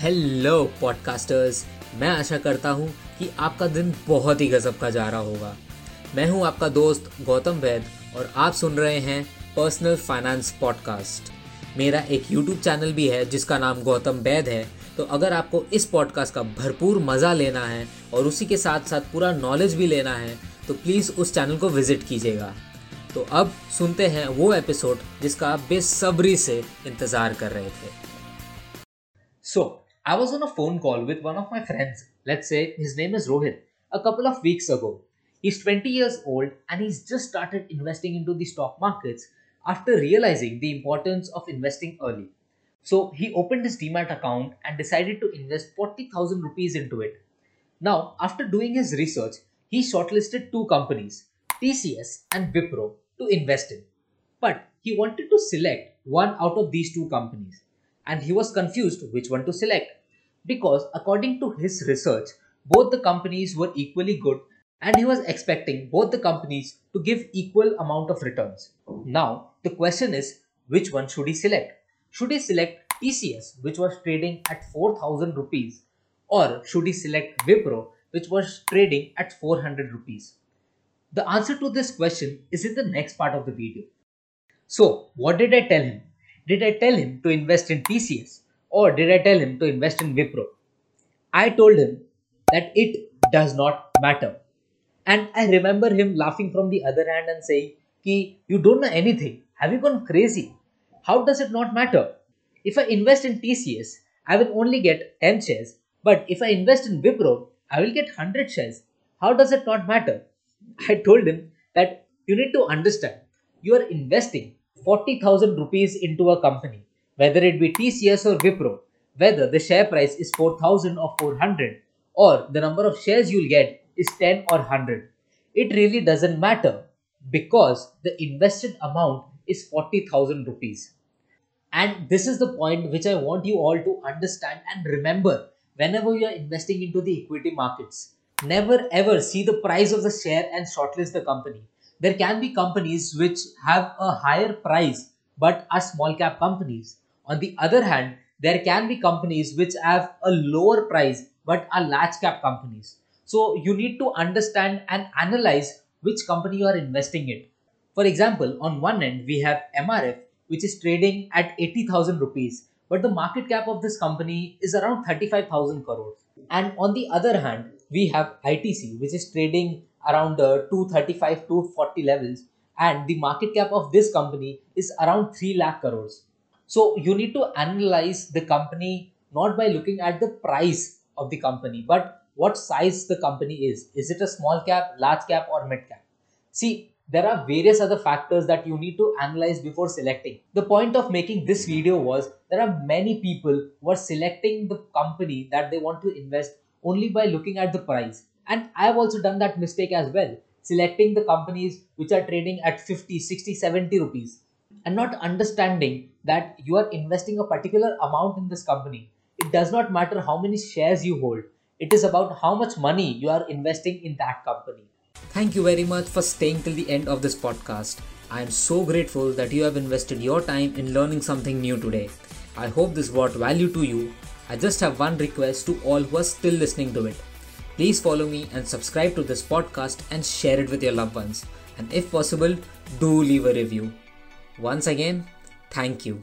Hello podcasters मैं आशा करता हूँ कि आपका दिन बहुत ही गजब का जा रहा होगा। मैं हूँ आपका दोस्त गौतम वैद और आप सुन रहे हैं पर्सनल फाइनेंस पॉडकास्ट मेरा एक यूट्यूब चैनल भी है, जिसका नाम गौतम वैद है। तो अगर आपको इस पॉडकास्ट का भरपूर मज़ा लेना है और उसी के साथ साथ पूरा नॉलेज भी लेना है तो प्लीज़ उस चैनल को विज़िट कीजिएगा। तो अब सुनते हैं वो एपिसोड जिसका आप बेसब्री से इंतज़ार कर रहे थे। सो I was on a phone call with one of my friends, let's say his name is Rohit, a couple of weeks ago. He's 20 years old and he's just started investing into the stock markets after realizing the importance of investing early. So he opened his Demat account and decided to invest 40,000 rupees into it. Now, after doing his research, he shortlisted two companies, TCS and Wipro, to invest in. But he wanted to select one out of these two companies and he was confused which one to select because according to his research both the companies were equally good and he was expecting both the companies to give equal amount of returns. Now the question is which one should he select? Should he select tcs which was trading at 4000 rupees or should he select wipro which was trading at 400 rupees? The answer to this question is in the next part of the video. So what did i tell him? Did I tell him to invest in TCS or did I tell him to invest in Wipro? I told him that it does not matter. And I remember him laughing from the other hand and saying, Ki, you don't know anything. Have you gone crazy? How does it not matter? If I invest in TCS, I will only get 10 shares. But if I invest in Wipro, I will get 100 shares. How does it not matter? I told him that you need to understand you are investing 40,000 rupees into a company, whether it be TCS or Wipro, whether the share price is 4,000 or 400, or the number of shares you'll get is 10 or 100. It really doesn't matter because the invested amount is 40,000 rupees. And this is the point which I want you all to understand and remember whenever you are investing into the equity markets. Never ever see the price of the share and shortlist the company there can be companies which have a higher price but are small cap companies. On the other hand, there can be companies which have a lower price but are large cap companies. So you need to understand and analyze which company you are investing in. For example, on one end we have MRF which is trading at 80,000 rupees but the market cap of this company is around 35,000 crores. And on the other hand, we have ITC which is trading around uh, 235 to 40 levels and the market cap of this company is around 3 lakh crores so you need to analyze the company not by looking at the price of the company but what size the company is. Is it a small cap large cap or mid cap? See there are various other factors that you need to analyze before selecting. The point of making this video was there are many people who are selecting the company that they want to invest only by looking at the price. And I've also done that mistake as well, selecting the companies which are trading at 50, 60, 70 rupees and not understanding that you are investing a particular amount in this company. It does not matter how many shares you hold. It is about how much money you are investing in that company. Thank you very much for staying till the end of this podcast. I am so grateful that you have invested your time in learning something new today. I hope this brought value to you. I just have one request to all who are still listening to it. Please follow me and subscribe to this podcast and share it with your loved ones. And if possible, do leave a review. Once again, thank you.